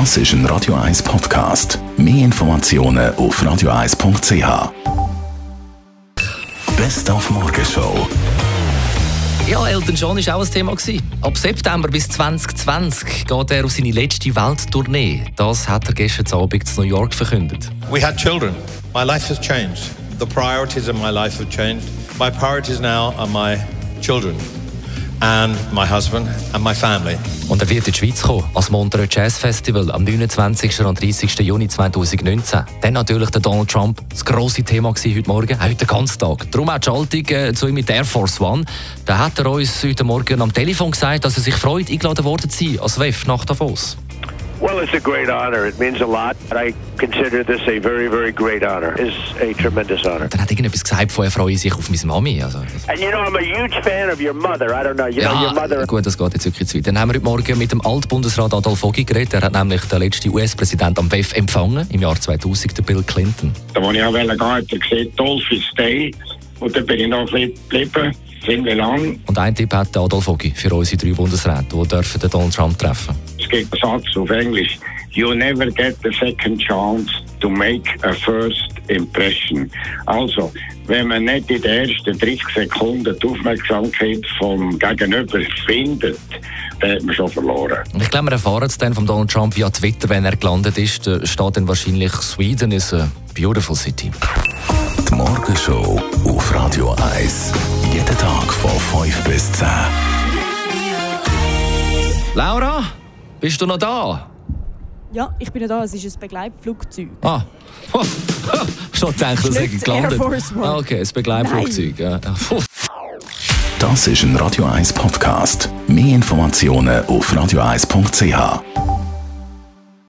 Das ist ein Radio 1 Podcast. Mehr Informationen auf radio1.ch. Best auf Morgenshow. Ja, Elton John war auch ein Thema. Gewesen. Ab September bis 2020 geht er auf seine letzte Welttournee. Das hat er gestern Abend in New York verkündet. We had children. My life has changed. The priorities of my life have changed. My priorities now are my children and my husband and my family. Und er wird in die Schweiz kommen, als Montreux Jazz Festival am 29. und 30. Juni 2019. Dann natürlich der Donald Trump, das grosse Thema gewesen heute Morgen, heute den ganzen Tag. Darum auch die Schaltung äh, zu ihm mit Air Force One. Da hat er uns heute Morgen am Telefon gesagt, dass er sich freut, eingeladen worden zu sein als WEF nach Davos. Well, it's a great honor. It means a lot. I consider this a very, very great honor. It's a tremendous honor. Dann hat irgendetwas gesagt, von er freue sich auf meine Mami. Also, And you know, I'm a huge fan of your mother. I don't know. You know, your mother. Ja, gut, das geht jetzt wirklich zu weit. Dann haben wir heute Morgen mit dem Altbundesrat Adolf Ogi geredet. Er hat nämlich den letzten US-Präsident am WEF empfangen, im Jahr 2000, den Bill Clinton. Da wollte ich auch gehen, hat er gesagt, Dolph ist Day. Und dann bin ich noch geblieben, ziemlich lang. Und ein Tipp hat Adolf Ogi für unsere drei Bundesräte, die dürfen den Donald Trump treffen. Es gibt einen Satz auf Englisch. You never get a second chance to make a first impression. Also, wenn man nicht in den ersten 30 Sekunden die Aufmerksamkeit vom Gegenüber findet, dann hat man schon verloren. Ich glaube, wir erfahren es dann von Donald Trump via Twitter, wenn er gelandet ist. Da steht dann wahrscheinlich Sweden is a beautiful city. Die Morgenshow auf Radio 1. Jeden Tag von 5 bis 10. Laura, bist du noch da? Ja, ich bin ja da. Es ist ein Begleitflugzeug. Ah. Schon gedacht, dass Ist gelandet. Ah, Okay, ein Begleitflugzeug. Ja. Das ist ein Radio 1 Podcast. Mehr Informationen auf radio1.ch.